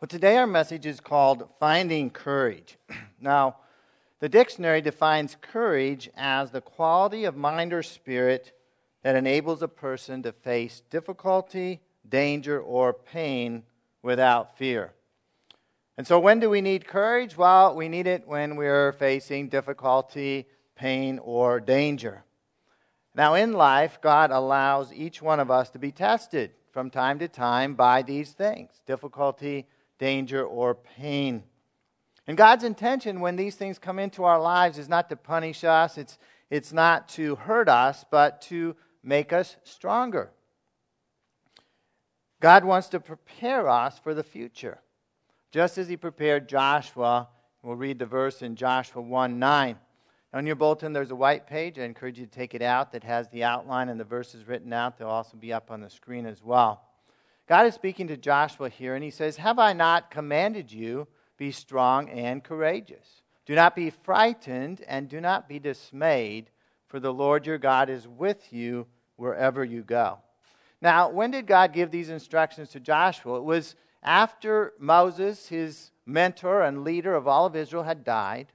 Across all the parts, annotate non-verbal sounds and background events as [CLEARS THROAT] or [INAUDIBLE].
But today our message is called Finding Courage. [CLEARS THROAT] Now, the dictionary defines courage as the quality of mind or spirit that enables a person to face difficulty, danger, or pain without fear. And so, when do we need courage? Well, we need it when we're facing difficulty, pain, or danger. Now, in life, God allows each one of us to be tested from time to time by these things difficulty, danger, or pain. And God's intention when these things come into our lives is not to punish us, it's, it's not to hurt us, but to make us stronger. God wants to prepare us for the future, just as He prepared Joshua. We'll read the verse in Joshua 1 9. On your bulletin, there's a white page. I encourage you to take it out that has the outline and the verses written out. They'll also be up on the screen as well. God is speaking to Joshua here, and he says, Have I not commanded you, be strong and courageous? Do not be frightened and do not be dismayed, for the Lord your God is with you wherever you go. Now, when did God give these instructions to Joshua? It was after Moses, his mentor and leader of all of Israel, had died.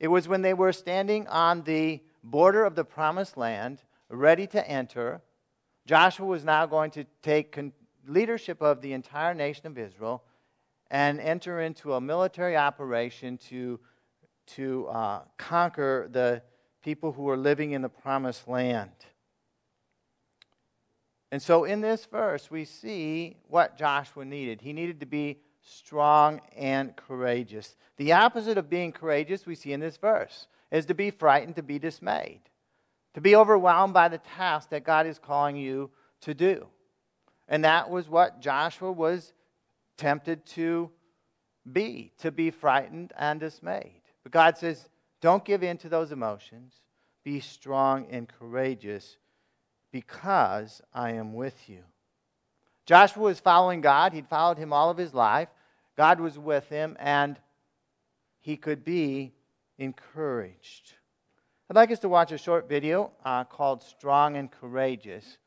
It was when they were standing on the border of the promised land, ready to enter. Joshua was now going to take leadership of the entire nation of Israel and enter into a military operation to, to uh, conquer the people who were living in the promised land. And so in this verse, we see what Joshua needed. He needed to be strong and courageous. The opposite of being courageous, we see in this verse, is to be frightened, to be dismayed, to be overwhelmed by the task that God is calling you to do. And that was what Joshua was tempted to be, to be frightened and dismayed. But God says, don't give in to those emotions. Be strong and courageous because I am with you. Joshua was following God. He'd followed him all of his life. God was with him, and he could be encouraged. I'd like us to watch a short video uh, called Strong and Courageous.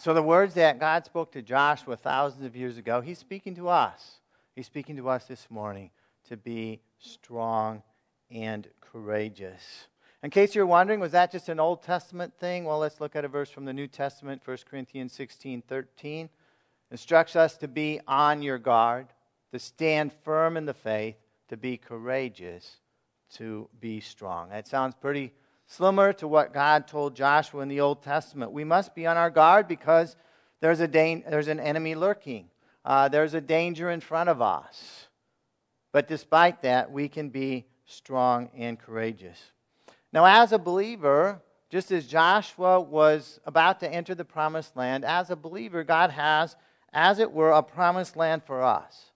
So, the words that God spoke to Joshua thousands of years ago, He's speaking to us. He's speaking to us this morning to be strong and courageous. In case you're wondering, was that just an Old Testament thing? Well, let's look at a verse from the New Testament, 1 Corinthians 16 13. Instructs us to be on your guard, to stand firm in the faith, to be courageous, to be strong. That sounds pretty similar to what God told Joshua in the Old Testament. We must be on our guard because there's, a da- there's an enemy lurking, uh, there's a danger in front of us. But despite that, we can be strong and courageous. Now, as a believer, just as Joshua was about to enter the promised land, as a believer, God has, as it were, a promised land for us.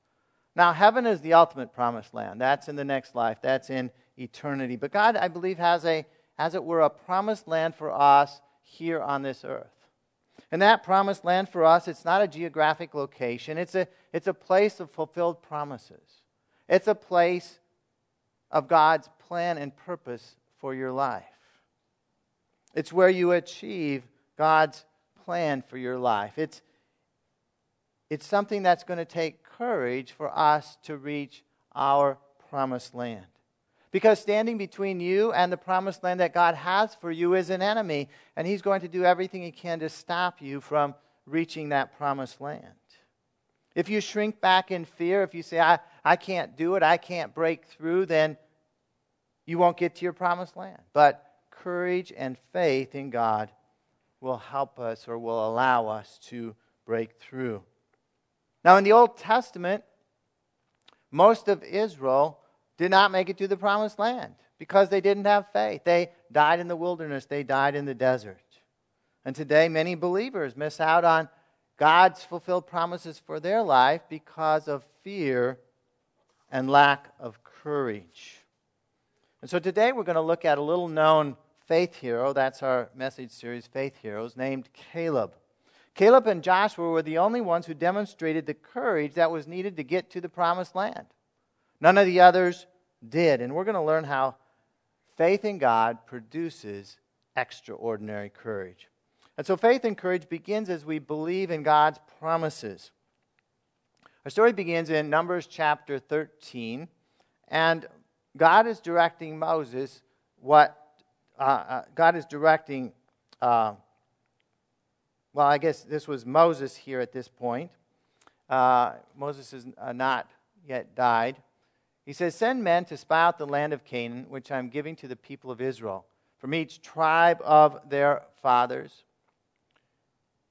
Now, heaven is the ultimate promised land. That's in the next life, that's in eternity. But God, I believe, has a as it were, a promised land for us here on this earth. And that promised land for us, it's not a geographic location, it's a, it's a place of fulfilled promises. It's a place of God's plan and purpose for your life. It's where you achieve God's plan for your life. It's, it's something that's going to take courage for us to reach our promised land. Because standing between you and the promised land that God has for you is an enemy, and He's going to do everything He can to stop you from reaching that promised land. If you shrink back in fear, if you say, I, I can't do it, I can't break through, then you won't get to your promised land. But courage and faith in God will help us or will allow us to break through. Now, in the Old Testament, most of Israel did not make it to the promised land because they didn't have faith. They died in the wilderness, they died in the desert. And today, many believers miss out on God's fulfilled promises for their life because of fear and lack of courage. And so today, we're going to look at a little known faith hero. That's our message series, Faith Heroes, named Caleb. Caleb and Joshua were the only ones who demonstrated the courage that was needed to get to the promised land. None of the others did. And we're going to learn how faith in God produces extraordinary courage. And so faith and courage begins as we believe in God's promises. Our story begins in Numbers chapter 13, and God is directing Moses what uh, uh, God is directing. Uh, well, I guess this was Moses here at this point. Uh, Moses is uh, not yet died. He says, Send men to spy out the land of Canaan, which I am giving to the people of Israel, from each tribe of their fathers.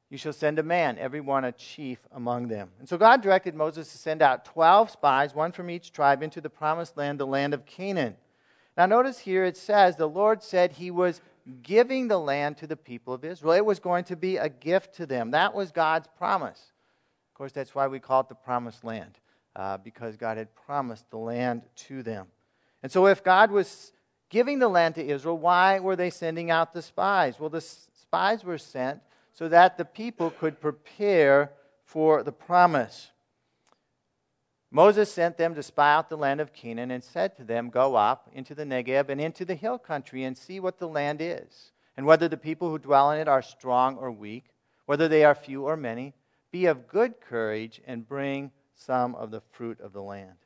You shall send a man, every one a chief among them. And so God directed Moses to send out 12 spies, one from each tribe, into the promised land, the land of Canaan. Now, notice here it says, the Lord said he was giving the land to the people of Israel. It was going to be a gift to them. That was God's promise. Of course, that's why we call it the promised land uh, because God had promised the land to them. And so, if God was giving the land to Israel, why were they sending out the spies? Well, the spies were sent so that the people could prepare for the promise. Moses sent them to spy out the land of Canaan and said to them, Go up into the Negeb and into the hill country and see what the land is, and whether the people who dwell in it are strong or weak, whether they are few or many. Be of good courage and bring some of the fruit of the land.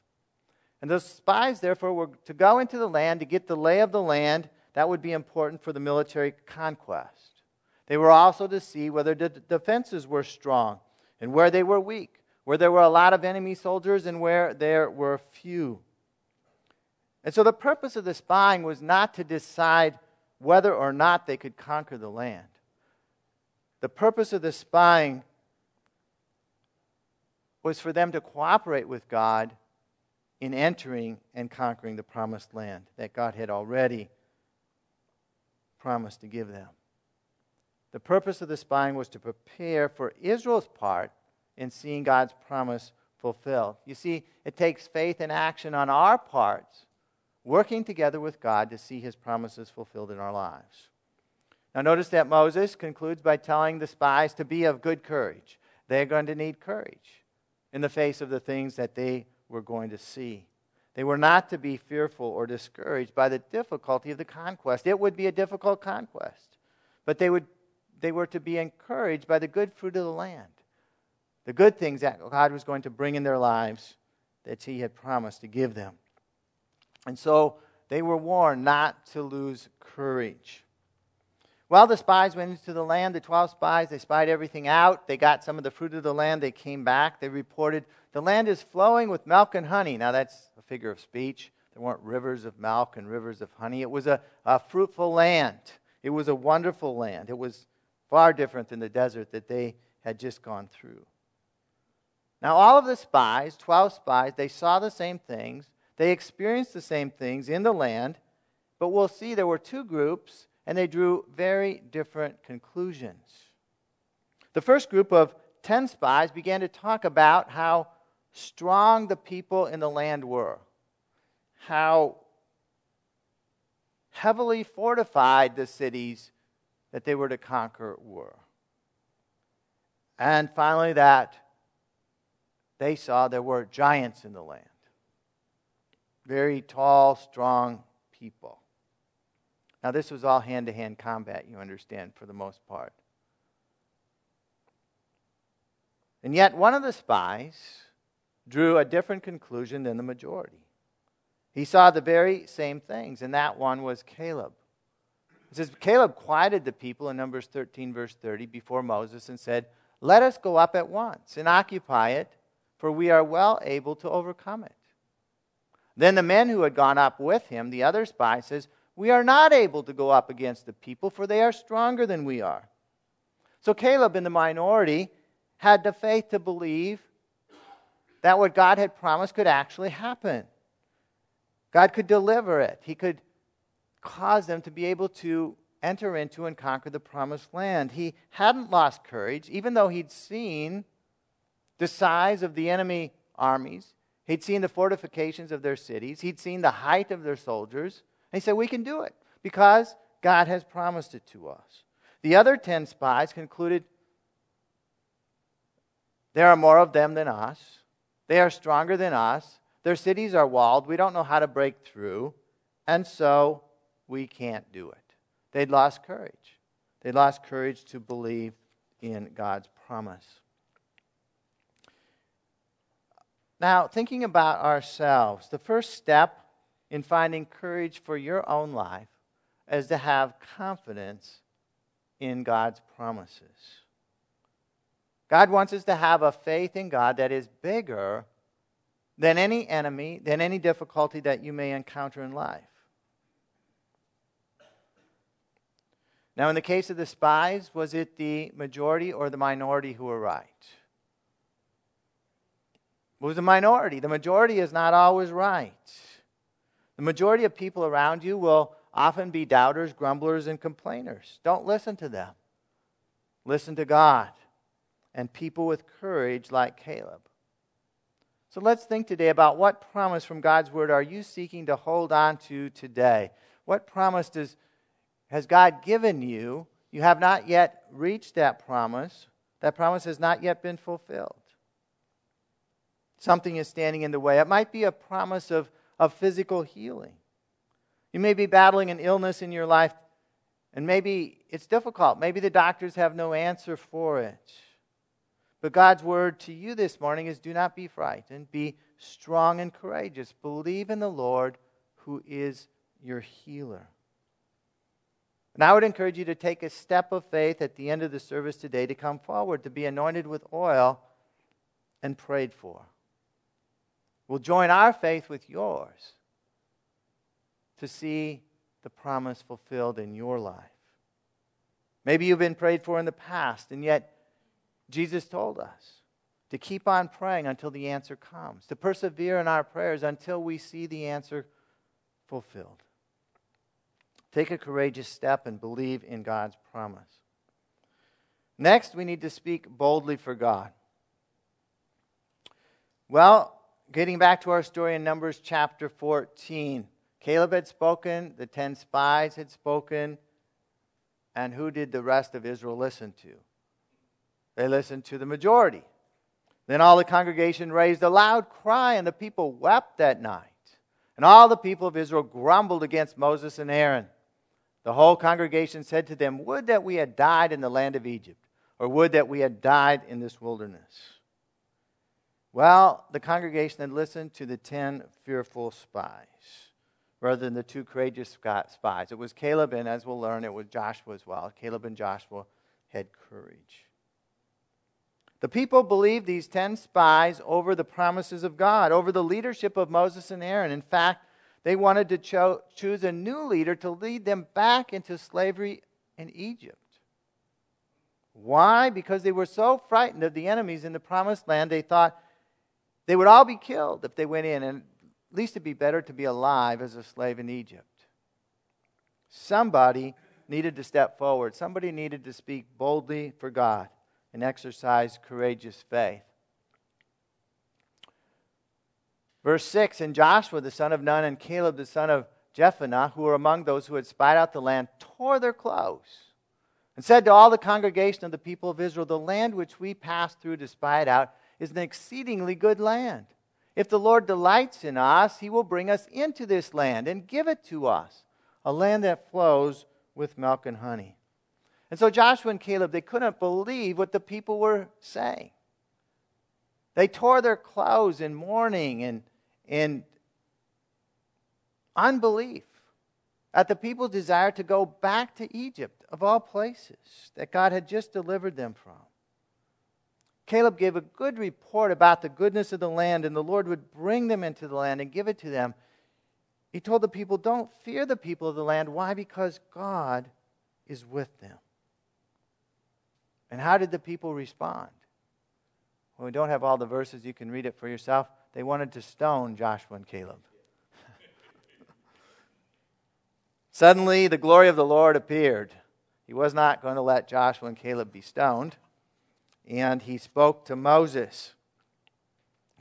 And those spies, therefore, were to go into the land to get the lay of the land. That would be important for the military conquest. They were also to see whether the defenses were strong and where they were weak, where there were a lot of enemy soldiers and where there were few. And so the purpose of the spying was not to decide whether or not they could conquer the land. The purpose of the spying was for them to cooperate with God in entering and conquering the promised land that God had already promised to give them. The purpose of the spying was to prepare for Israel's part in seeing God's promise fulfilled. You see, it takes faith and action on our parts, working together with God to see his promises fulfilled in our lives. Now, notice that Moses concludes by telling the spies to be of good courage. They're going to need courage in the face of the things that they were going to see. They were not to be fearful or discouraged by the difficulty of the conquest. It would be a difficult conquest, but they, would, they were to be encouraged by the good fruit of the land, the good things that God was going to bring in their lives that He had promised to give them. And so they were warned not to lose courage. Well, the spies went into the land, the 12 spies, they spied everything out. They got some of the fruit of the land. They came back. They reported, The land is flowing with milk and honey. Now, that's a figure of speech. There weren't rivers of milk and rivers of honey. It was a, a fruitful land. It was a wonderful land. It was far different than the desert that they had just gone through. Now, all of the spies, 12 spies, they saw the same things. They experienced the same things in the land. But we'll see there were two groups and they drew very different conclusions. The first group of 10 spies began to talk about how strong the people in the land were, how heavily fortified the cities that they were to conquer were. And finally, that they saw there were giants in the land. Very tall, strong people. Now, this was all hand to hand combat, you understand, for the most part. And yet, one of the spies drew a different conclusion than the majority. He saw the very same things, and that one was Caleb. It says, Caleb quieted the people in Numbers 13, verse 30, before Moses and said, Let us go up at once and occupy it, for we are well able to overcome it. Then the men who had gone up with him, the other spy, says, we are not able to go up against the people, for they are stronger than we are. So Caleb, in the minority, had the faith to believe that what God had promised could actually happen. God could deliver it, He could cause them to be able to enter into and conquer the promised land. He hadn't lost courage, even though he'd seen the size of the enemy armies, he'd seen the fortifications of their cities, he'd seen the height of their soldiers. They said, We can do it because God has promised it to us. The other 10 spies concluded there are more of them than us. They are stronger than us. Their cities are walled. We don't know how to break through. And so we can't do it. They'd lost courage. They lost courage to believe in God's promise. Now, thinking about ourselves, the first step in finding courage for your own life is to have confidence in God's promises. God wants us to have a faith in God that is bigger than any enemy, than any difficulty that you may encounter in life. Now, in the case of the spies, was it the majority or the minority who were right? It was the minority. The majority is not always right. The majority of people around you will often be doubters, grumblers, and complainers. Don't listen to them. Listen to God and people with courage like Caleb. So let's think today about what promise from God's word are you seeking to hold on to today? What promise does, has God given you? You have not yet reached that promise. That promise has not yet been fulfilled. Something is standing in the way. It might be a promise of, of physical healing. You may be battling an illness in your life, and maybe it's difficult. Maybe the doctors have no answer for it. But God's word to you this morning is do not be frightened. Be strong and courageous. Believe in the Lord who is your healer. And I would encourage you to take a step of faith at the end of the service today to come forward, to be anointed with oil and prayed for. We'll join our faith with yours to see the promise fulfilled in your life. Maybe you've been prayed for in the past, and yet Jesus told us to keep on praying until the answer comes, to persevere in our prayers until we see the answer fulfilled. Take a courageous step and believe in God's promise. Next, we need to speak boldly for God. Well, getting back to our story in Numbers chapter 14, Caleb had spoken, the ten spies had spoken, and who did the rest of Israel listen to? They listened to the majority. Then all the congregation raised a loud cry, and the people wept that night. And all the people of Israel grumbled against Moses and Aaron. The whole congregation said to them, Would that we had died in the land of Egypt, or would that we had died in this wilderness. Well, the congregation had listened to the ten fearful spies rather than the two courageous spies. It was Caleb, and as we'll learn, it was Joshua as well. Caleb and Joshua had courage. The people believed these 10 spies over the promises of God, over the leadership of Moses and Aaron. In fact, they wanted to cho- choose a new leader to lead them back into slavery in Egypt. Why? Because they were so frightened of the enemies in the promised land, they thought they would all be killed if they went in, and at least it'd be better to be alive as a slave in Egypt. Somebody needed to step forward, somebody needed to speak boldly for God and exercise courageous faith. Verse 6 And Joshua the son of Nun and Caleb the son of Jephunneh, who were among those who had spied out the land, tore their clothes and said to all the congregation of the people of Israel, The land which we passed through to spy it out is an exceedingly good land. If the Lord delights in us, he will bring us into this land and give it to us, a land that flows with milk and honey. And so Joshua and Caleb, they couldn't believe what the people were saying. They tore their clothes in mourning and, in unbelief at the people's desire to go back to Egypt, of all places, that God had just delivered them from. Caleb gave a good report about the goodness of the land, and the Lord would bring them into the land and give it to them. He told the people, Don't fear the people of the land. Why? Because God is with them. And how did the people respond? Well, we don't have all the verses. You can read it for yourself. They wanted to stone Joshua and Caleb. [LAUGHS] Suddenly, the glory of the Lord appeared. He was not going to let Joshua and Caleb be stoned. And he spoke to Moses.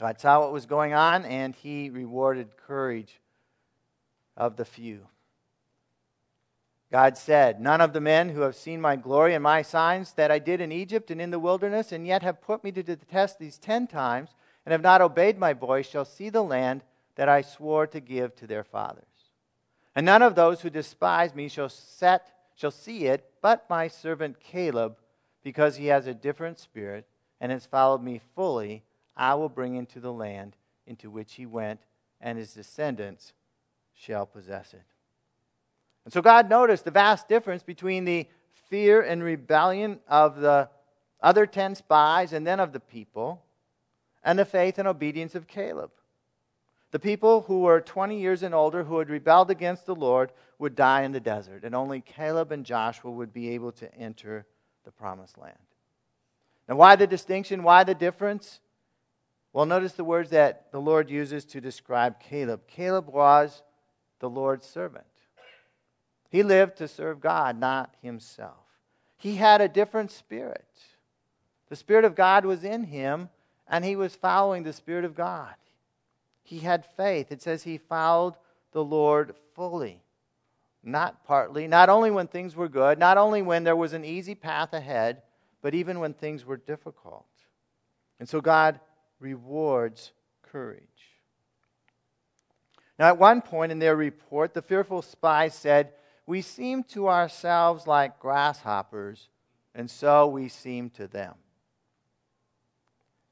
God saw what was going on, and he rewarded courage of the few. God said, None of the men who have seen my glory and my signs that I did in Egypt and in the wilderness, and yet have put me to the test these ten times, and have not obeyed my voice, shall see the land that I swore to give to their fathers. And none of those who despise me shall, set, shall see it, but my servant Caleb, because he has a different spirit and has followed me fully, I will bring into the land into which he went, and his descendants shall possess it. And so God noticed the vast difference between the fear and rebellion of the other 10 spies and then of the people, and the faith and obedience of Caleb. The people who were 20 years and older who had rebelled against the Lord would die in the desert, and only Caleb and Joshua would be able to enter the promised land. Now, why the distinction? Why the difference? Well, notice the words that the Lord uses to describe Caleb. Caleb was the Lord's servant. He lived to serve God, not himself. He had a different spirit. The Spirit of God was in him, and he was following the Spirit of God. He had faith. It says he followed the Lord fully, not partly, not only when things were good, not only when there was an easy path ahead, but even when things were difficult. And so God rewards courage. Now, at one point in their report, the fearful spies said, We seem to ourselves like grasshoppers, and so we seem to them.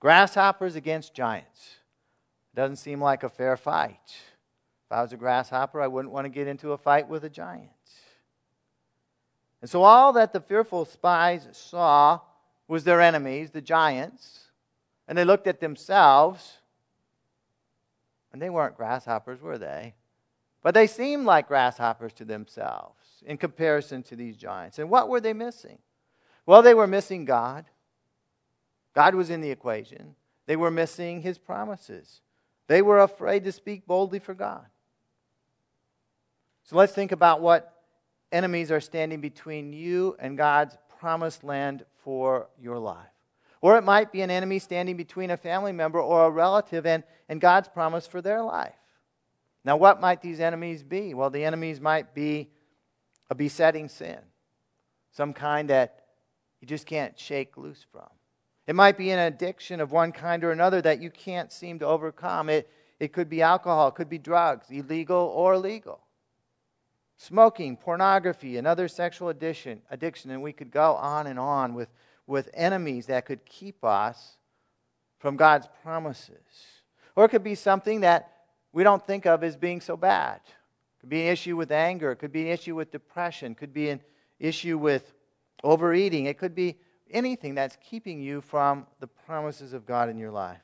Grasshoppers against giants. Doesn't seem like a fair fight. If I was a grasshopper, I wouldn't want to get into a fight with a giant. And so all that the fearful spies saw was their enemies, the giants, and they looked at themselves, and they weren't grasshoppers, were they? But they seemed like grasshoppers to themselves in comparison to these giants. And what were they missing? Well, they were missing God. God was in the equation. They were missing his promises. They were afraid to speak boldly for God. So let's think about what enemies are standing between you and God's promised land for your life. Or it might be an enemy standing between a family member or a relative and, and God's promise for their life. Now, what might these enemies be? Well, the enemies might be a besetting sin, some kind that you just can't shake loose from. It might be an addiction of one kind or another that you can't seem to overcome. It, it could be alcohol, it could be drugs, illegal or legal. Smoking, pornography, another sexual addiction, addiction, and we could go on and on with, with enemies that could keep us from God's promises. Or it could be something that we don't think of as being so bad. It could be an issue with anger, it could be an issue with depression, it could be an issue with overeating, it could be anything that's keeping you from the promises of God in your life.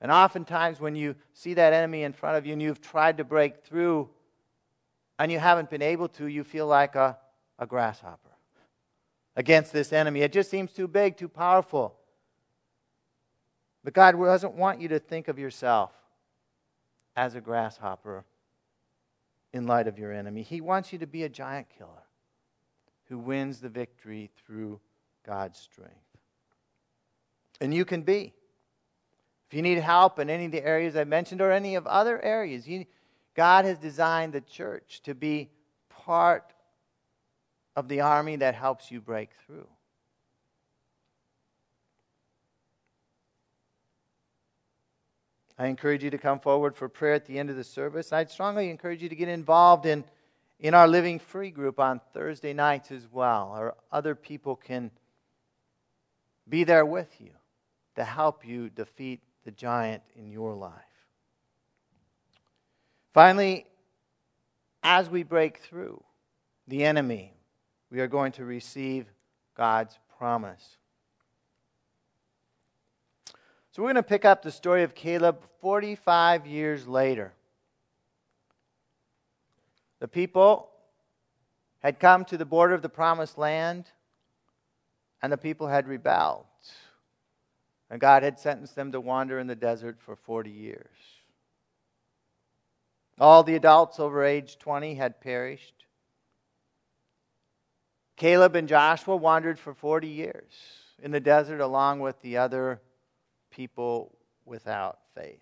And oftentimes, when you see that enemy in front of you and you've tried to break through and you haven't been able to, you feel like a, a grasshopper against this enemy. It just seems too big, too powerful. But God doesn't want you to think of yourself as a grasshopper in light of your enemy. He wants you to be a giant killer who wins the victory through God's strength. And you can be. If you need help in any of the areas I mentioned or any of other areas, you, God has designed the church to be part of the army that helps you break through. I encourage you to come forward for prayer at the end of the service. I'd strongly encourage you to get involved in in our Living Free group on Thursday nights as well, or other people can be there with you to help you defeat the giant in your life. Finally, as we break through the enemy, we are going to receive God's promise. So we're going to pick up the story of Caleb 45 years later. The people had come to the border of the promised land, and the people had rebelled. And God had sentenced them to wander in the desert for 40 years. All the adults over age 20 had perished. Caleb and Joshua wandered for 40 years in the desert along with the other people without faith.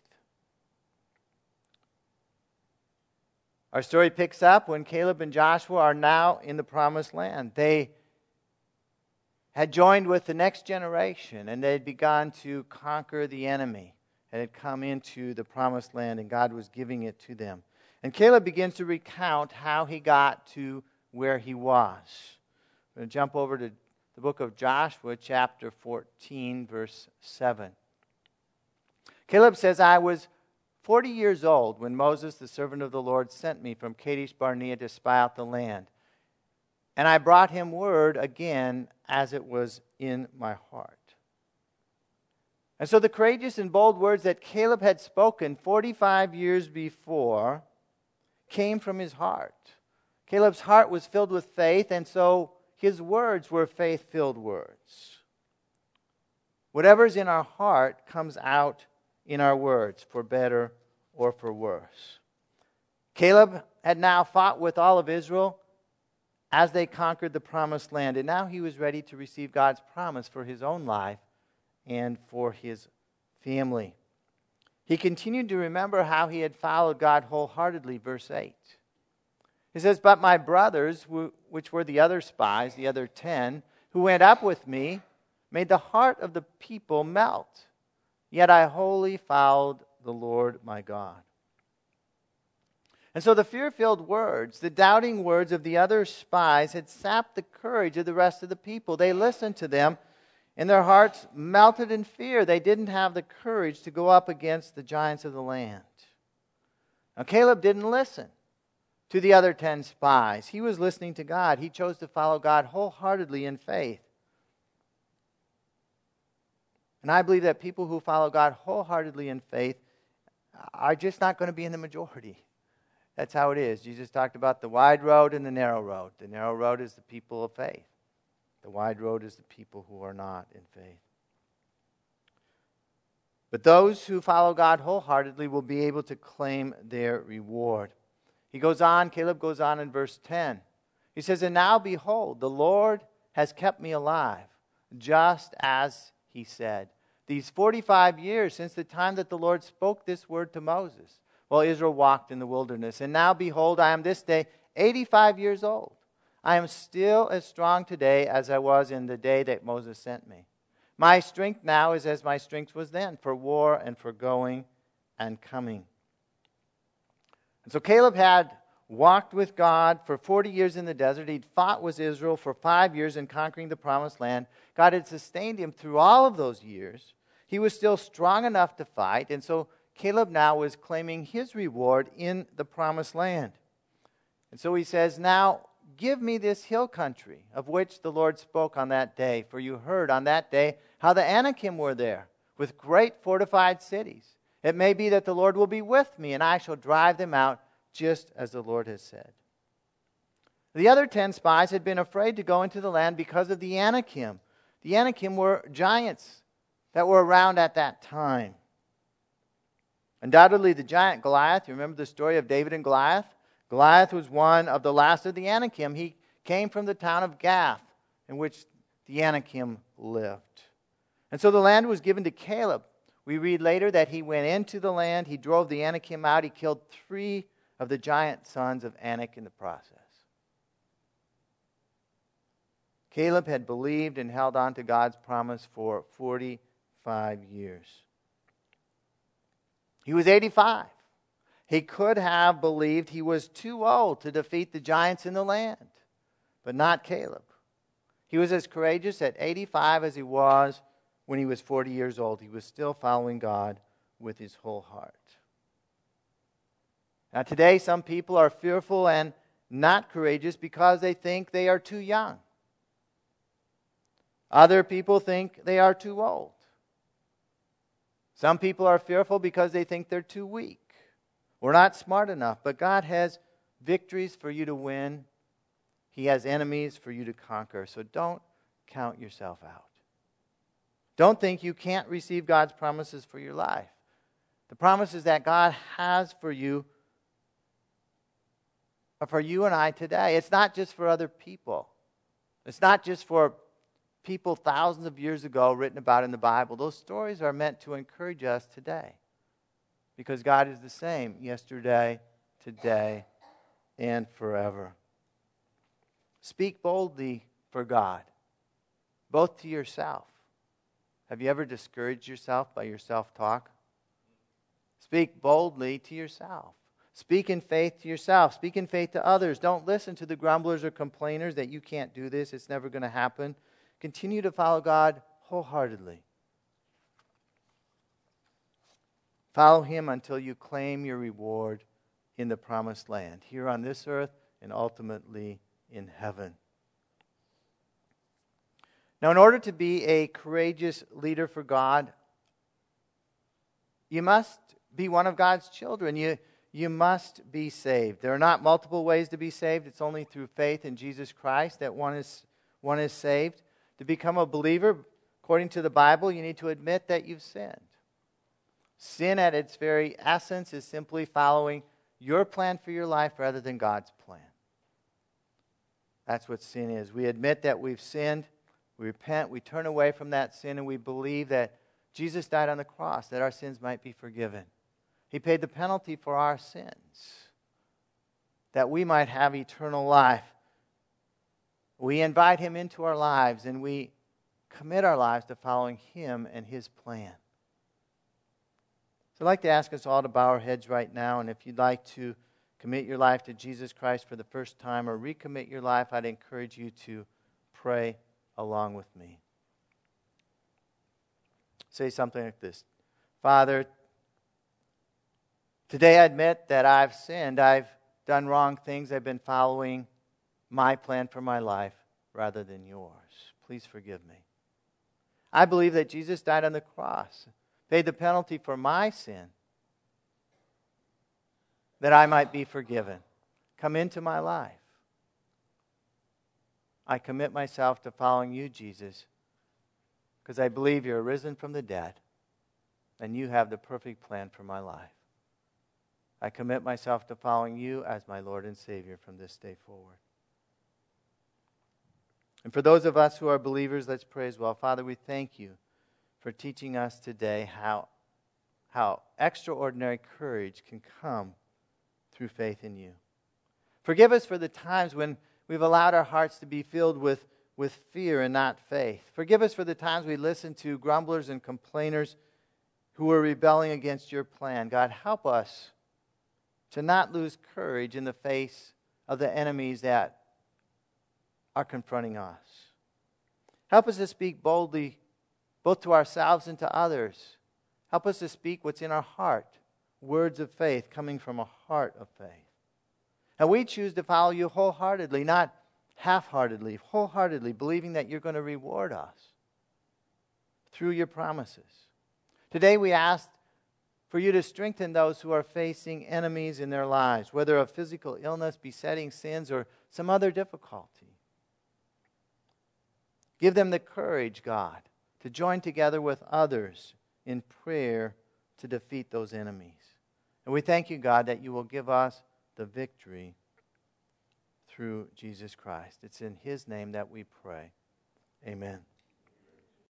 Our story picks up when Caleb and Joshua are now in the promised land. They had joined with the next generation and they had begun to conquer the enemy and had come into the promised land and God was giving it to them. And Caleb begins to recount how he got to where he was. I'm going to jump over to the book of Joshua, chapter 14, verse 7. Caleb says, I was 40 years old when Moses, the servant of the Lord, sent me from Kadesh Barnea to spy out the land. And I brought him word again as it was in my heart. And so the courageous and bold words that Caleb had spoken 45 years before came from his heart. Caleb's heart was filled with faith, and so his words were faith filled words. Whatever's in our heart comes out in our words, for better or for worse. Caleb had now fought with all of Israel as they conquered the promised land, and now he was ready to receive God's promise for his own life and for his family. He continued to remember how he had followed God wholeheartedly, verse 8. He says, But my brothers, which were the other spies, the other ten, who went up with me, made the heart of the people melt. Yet I wholly followed the Lord my God. And so the fear filled words, the doubting words of the other spies had sapped the courage of the rest of the people. They listened to them, and their hearts melted in fear. They didn't have the courage to go up against the giants of the land. Now, Caleb didn't listen to the other 10 spies. He was listening to God. He chose to follow God wholeheartedly in faith. And I believe that people who follow God wholeheartedly in faith are just not going to be in the majority. That's how it is. Jesus talked about the wide road and the narrow road. The narrow road is the people of faith, the wide road is the people who are not in faith. But those who follow God wholeheartedly will be able to claim their reward. He goes on, Caleb goes on in verse 10. He says, And now behold, the Lord has kept me alive, just as he said. These 45 years since the time that the Lord spoke this word to Moses, while Israel walked in the wilderness. And now, behold, I am this day 85 years old. I am still as strong today as I was in the day that Moses sent me. My strength now is as my strength was then for war and for going and coming. And so Caleb had walked with God for 40 years in the desert. He'd fought with Israel for five years in conquering the promised land. God had sustained him through all of those years. He was still strong enough to fight, and so Caleb now was claiming his reward in the promised land. And so he says, Now give me this hill country of which the Lord spoke on that day. For you heard on that day how the Anakim were there with great fortified cities. It may be that the Lord will be with me, and I shall drive them out just as the Lord has said. The other ten spies had been afraid to go into the land because of the Anakim. The Anakim were giants that were around at that time. Undoubtedly, the giant Goliath, you remember the story of David and Goliath? Goliath was one of the last of the Anakim. He came from the town of Gath, in which the Anakim lived. And so the land was given to Caleb. We read later that he went into the land, he drove the Anakim out, he killed three of the giant sons of Anak in the process. Caleb had believed and held on to God's promise for 45 years. He was 85. He could have believed he was too old to defeat the giants in the land, but not Caleb. He was as courageous at 85 as he was when he was 40 years old. He was still following God with his whole heart. Now, today, some people are fearful and not courageous because they think they are too young. Other people think they are too old. Some people are fearful because they think they're too weak or not smart enough. But God has victories for you to win, He has enemies for you to conquer. So don't count yourself out. Don't think you can't receive God's promises for your life. The promises that God has for you are for you and I today. It's not just for other people. It's not just for people thousands of years ago written about in the Bible. Those stories are meant to encourage us today because God is the same yesterday, today, and forever. Speak boldly for God, both to yourself. Have you ever discouraged yourself by your self talk? Speak boldly to yourself. Speak in faith to yourself. Speak in faith to others. Don't listen to the grumblers or complainers that you can't do this, it's never going to happen. Continue to follow God wholeheartedly. Follow him until you claim your reward in the promised land, here on this earth and ultimately in heaven. Now, in order to be a courageous leader for God, you must be one of God's children. You, you must be saved. There are not multiple ways to be saved, it's only through faith in Jesus Christ that one is, one is saved. To become a believer, according to the Bible, you need to admit that you've sinned. Sin, at its very essence, is simply following your plan for your life rather than God's plan. That's what sin is. We admit that we've sinned, we repent, we turn away from that sin, and we believe that Jesus died on the cross that our sins might be forgiven. He paid the penalty for our sins that we might have eternal life. We invite Him into our lives and we commit our lives to following Him and His plan. So I'd like to ask us all to bow our heads right now, and if you'd like to commit your life to Jesus Christ for the first time or recommit your life, I'd encourage you to pray along with me. Say something like this Father, today I admit that I've sinned. I've done wrong things. I've been following my plan for my life rather than yours. Please forgive me. I believe that Jesus died on the cross paid the penalty for my sin that I might be forgiven. Come into my life. I commit myself to following you, Jesus, because I believe you're risen from the dead and you have the perfect plan for my life. I commit myself to following you as my Lord and Savior from this day forward. And for those of us who are believers, let's pray as well. Father, we thank you for teaching us today how, how extraordinary courage can come through faith in you. Forgive us for the times when we've allowed our hearts to be filled with, with fear and not faith. Forgive us for the times we listened to grumblers and complainers who were rebelling against your plan. God, help us to not lose courage in the face of the enemies that are confronting us. Help us to speak boldly both to ourselves and to others. Help us to speak what's in our heart, words of faith coming from a heart of faith. And we choose to follow you wholeheartedly, not half heartedly, wholeheartedly, believing that you're going to reward us through your promises. Today we ask for you to strengthen those who are facing enemies in their lives, whether of physical illness, besetting sins, or some other difficulty. Give them the courage, God, to join together with others in prayer to defeat those enemies. And we thank you, God, that you will give us the victory through Jesus Christ. It's in his name that we pray. Amen.